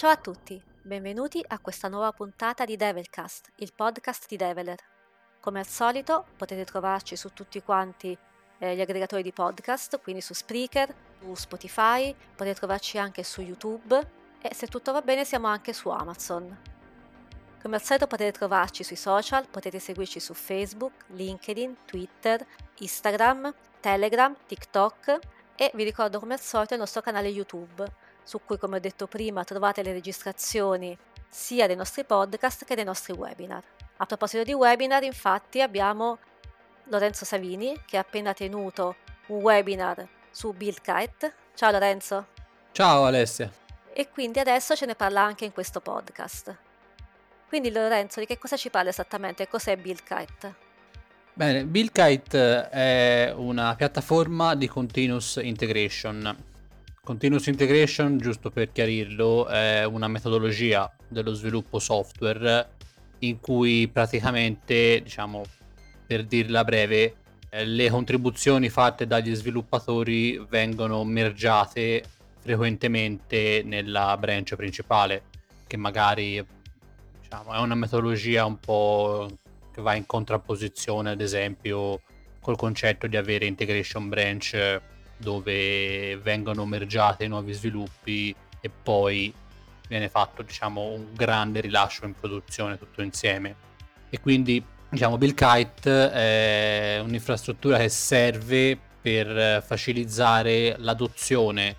Ciao a tutti, benvenuti a questa nuova puntata di Devilcast, il podcast di Develer. Come al solito potete trovarci su tutti quanti eh, gli aggregatori di podcast, quindi su Spreaker, su Spotify, potete trovarci anche su YouTube e se tutto va bene siamo anche su Amazon. Come al solito potete trovarci sui social, potete seguirci su Facebook, LinkedIn, Twitter, Instagram, Telegram, TikTok e vi ricordo come al solito il nostro canale YouTube, su cui come ho detto prima trovate le registrazioni sia dei nostri podcast che dei nostri webinar. A proposito di webinar, infatti, abbiamo Lorenzo Savini che ha appena tenuto un webinar su Bill Kite. Ciao Lorenzo. Ciao Alessia. E quindi adesso ce ne parla anche in questo podcast. Quindi Lorenzo, di che cosa ci parla esattamente? Cos'è Bill Kite? Bene, Bill Kite è una piattaforma di continuous integration. Continuous integration, giusto per chiarirlo, è una metodologia dello sviluppo software in cui praticamente, diciamo, per dirla breve, le contribuzioni fatte dagli sviluppatori vengono mergiate frequentemente nella branch principale, che magari diciamo, è una metodologia un po' che va in contrapposizione, ad esempio, col concetto di avere integration branch dove vengono mergiate nuovi sviluppi e poi viene fatto diciamo un grande rilascio in produzione tutto insieme. E quindi diciamo Bill Kite è un'infrastruttura che serve per facilitare l'adozione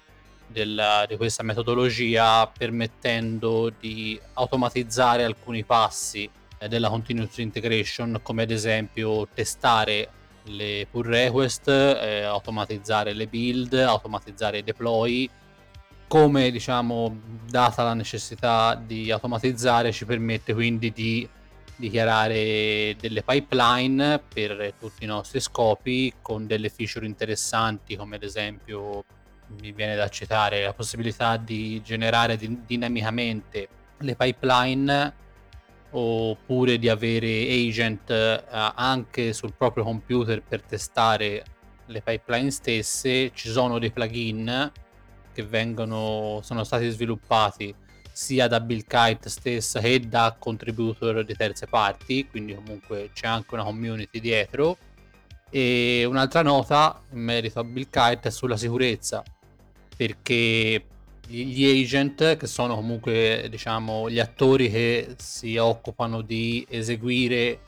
della, di questa metodologia permettendo di automatizzare alcuni passi eh, della continuous integration come ad esempio testare le pull request, eh, automatizzare le build, automatizzare i deploy. Come diciamo data la necessità di automatizzare ci permette quindi di dichiarare delle pipeline per tutti i nostri scopi con delle feature interessanti come ad esempio mi viene da citare la possibilità di generare din- dinamicamente le pipeline oppure di avere agent eh, anche sul proprio computer per testare le pipeline stesse ci sono dei plugin che vengono sono stati sviluppati sia da Bill Kite stessa che da contributor di terze parti quindi comunque c'è anche una community dietro. E un'altra nota in merito a Bill Kite è sulla sicurezza perché gli agent, che sono comunque diciamo gli attori che si occupano di eseguire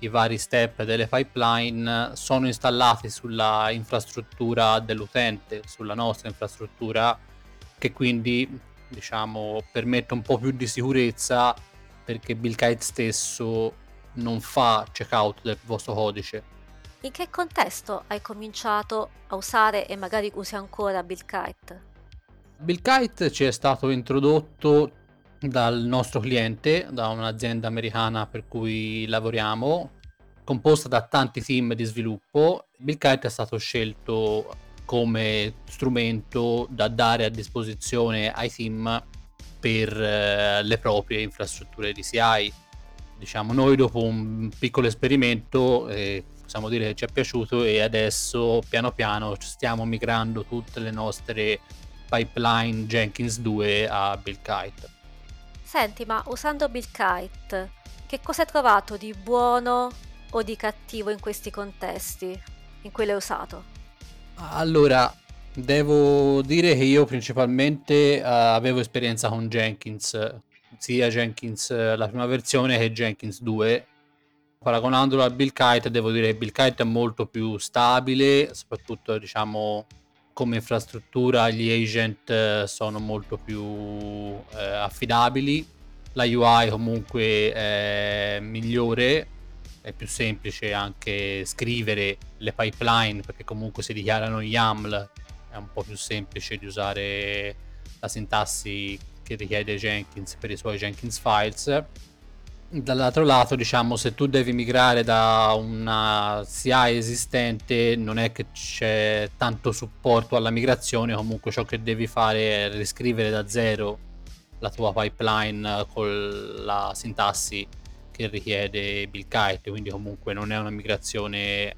i vari step delle pipeline, sono installati sulla infrastruttura dell'utente, sulla nostra infrastruttura, che quindi diciamo permette un po' più di sicurezza perché Billkite stesso non fa checkout del vostro codice. In che contesto hai cominciato a usare e magari usi ancora Billkite? Billkite ci è stato introdotto dal nostro cliente, da un'azienda americana per cui lavoriamo, composta da tanti team di sviluppo. Billkite è stato scelto come strumento da dare a disposizione ai team per eh, le proprie infrastrutture di CI. Diciamo, noi dopo un piccolo esperimento eh, possiamo dire che ci è piaciuto e adesso piano piano stiamo migrando tutte le nostre pipeline Jenkins 2 a Bill Kite. Senti, ma usando Bill Kite, che cosa hai trovato di buono o di cattivo in questi contesti in cui l'hai usato? Allora, devo dire che io principalmente uh, avevo esperienza con Jenkins, sia Jenkins la prima versione che Jenkins 2. Paragonandolo a Bill Kite, devo dire che Bill Kite è molto più stabile, soprattutto diciamo come infrastruttura gli agent eh, sono molto più eh, affidabili, la UI comunque è migliore, è più semplice anche scrivere le pipeline perché comunque si dichiarano YAML, è un po' più semplice di usare la sintassi che richiede Jenkins per i suoi Jenkins files dall'altro lato, diciamo, se tu devi migrare da una CI esistente, non è che c'è tanto supporto alla migrazione, comunque ciò che devi fare è riscrivere da zero la tua pipeline con la sintassi che richiede Bill Kite, quindi comunque non è una migrazione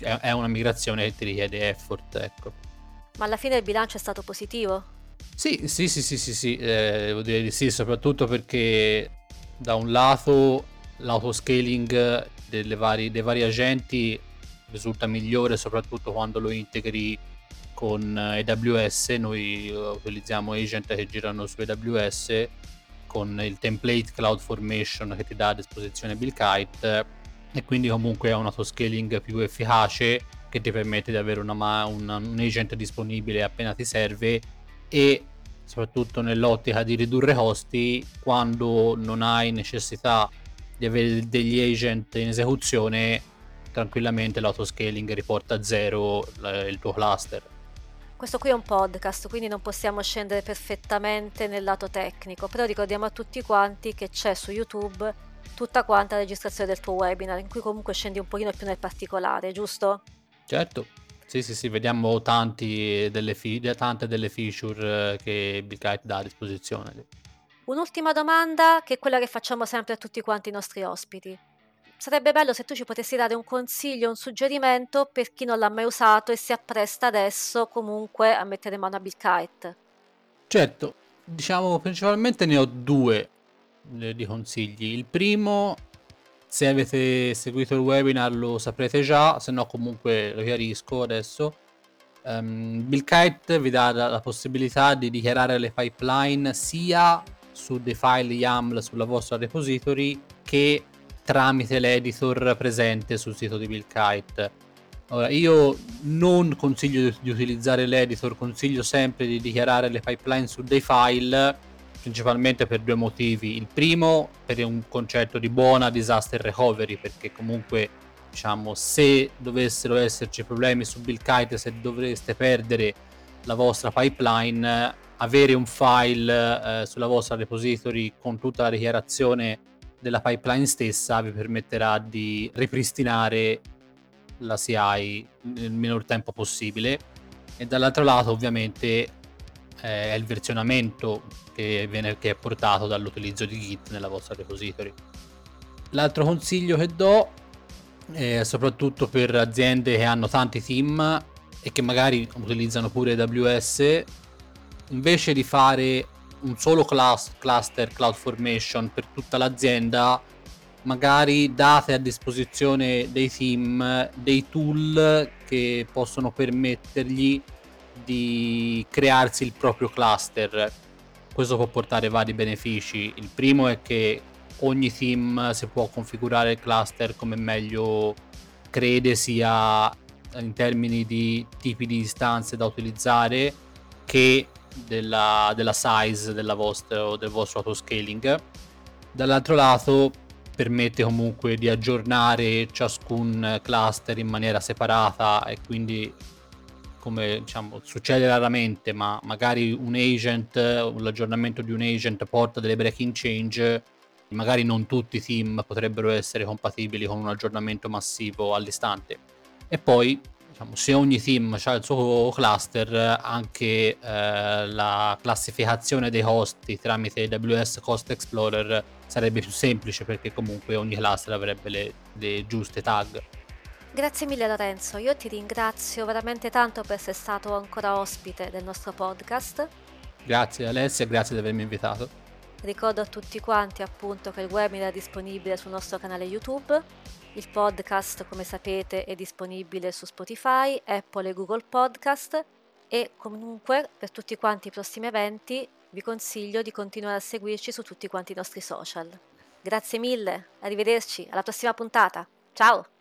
è una migrazione che ti richiede effort, ecco. Ma alla fine il bilancio è stato positivo? Sì, sì, sì, sì, sì, sì. Eh, devo dire di sì, soprattutto perché da un lato l'autoscaling vari, dei vari agenti risulta migliore soprattutto quando lo integri con AWS, noi utilizziamo agent che girano su AWS con il template CloudFormation che ti dà a disposizione Buildkite e quindi comunque ha un autoscaling più efficace che ti permette di avere una, una, un agent disponibile appena ti serve e soprattutto nell'ottica di ridurre costi quando non hai necessità di avere degli agent in esecuzione tranquillamente l'autoscaling riporta a zero il tuo cluster questo qui è un podcast, quindi non possiamo scendere perfettamente nel lato tecnico, però ricordiamo a tutti quanti che c'è su YouTube tutta quanta la registrazione del tuo webinar, in cui comunque scendi un pochino più nel particolare, giusto? Certo, sì sì sì, vediamo delle fi- tante delle feature eh, che BitKite dà a disposizione. Un'ultima domanda che è quella che facciamo sempre a tutti quanti i nostri ospiti sarebbe bello se tu ci potessi dare un consiglio, un suggerimento per chi non l'ha mai usato e si appresta adesso comunque a mettere in mano a Bill Kite. Certo, diciamo principalmente ne ho due eh, di consigli. Il primo, se avete seguito il webinar lo saprete già, se no comunque lo chiarisco adesso. Um, ehm, Buildkite vi dà la, la possibilità di dichiarare le pipeline sia su dei file YAML sulla vostra repository che tramite l'editor presente sul sito di Buildkite. Ora, io non consiglio di utilizzare l'editor, consiglio sempre di dichiarare le pipeline su dei file, principalmente per due motivi. Il primo, per un concetto di buona disaster recovery, perché comunque, diciamo, se dovessero esserci problemi su Buildkite, se dovreste perdere la vostra pipeline, avere un file eh, sulla vostra repository con tutta la dichiarazione della pipeline stessa vi permetterà di ripristinare la CI nel minor tempo possibile e dall'altro lato ovviamente è il versionamento che, viene, che è portato dall'utilizzo di Git nella vostra repository. L'altro consiglio che do è soprattutto per aziende che hanno tanti team e che magari utilizzano pure AWS invece di fare un solo class, cluster CloudFormation per tutta l'azienda, magari date a disposizione dei team dei tool che possono permettergli di crearsi il proprio cluster. Questo può portare vari benefici. Il primo è che ogni team si può configurare il cluster come meglio crede sia in termini di tipi di istanze da utilizzare che della, della size della vostra, del vostro autoscaling. Dall'altro lato permette comunque di aggiornare ciascun cluster in maniera separata e quindi come diciamo, succede raramente, ma magari un agent, l'aggiornamento di un agent porta delle breaking change, magari non tutti i team potrebbero essere compatibili con un aggiornamento massivo all'istante. E poi diciamo, se ogni team ha il suo cluster, anche eh, la classificazione dei costi tramite AWS Cost Explorer sarebbe più semplice perché comunque ogni cluster avrebbe le, le giuste tag. Grazie mille Lorenzo, io ti ringrazio veramente tanto per essere stato ancora ospite del nostro podcast. Grazie Alessia, grazie di avermi invitato. Ricordo a tutti quanti appunto che il webinar è disponibile sul nostro canale YouTube il podcast, come sapete, è disponibile su Spotify, Apple e Google Podcast e comunque per tutti quanti i prossimi eventi vi consiglio di continuare a seguirci su tutti quanti i nostri social. Grazie mille, arrivederci, alla prossima puntata. Ciao!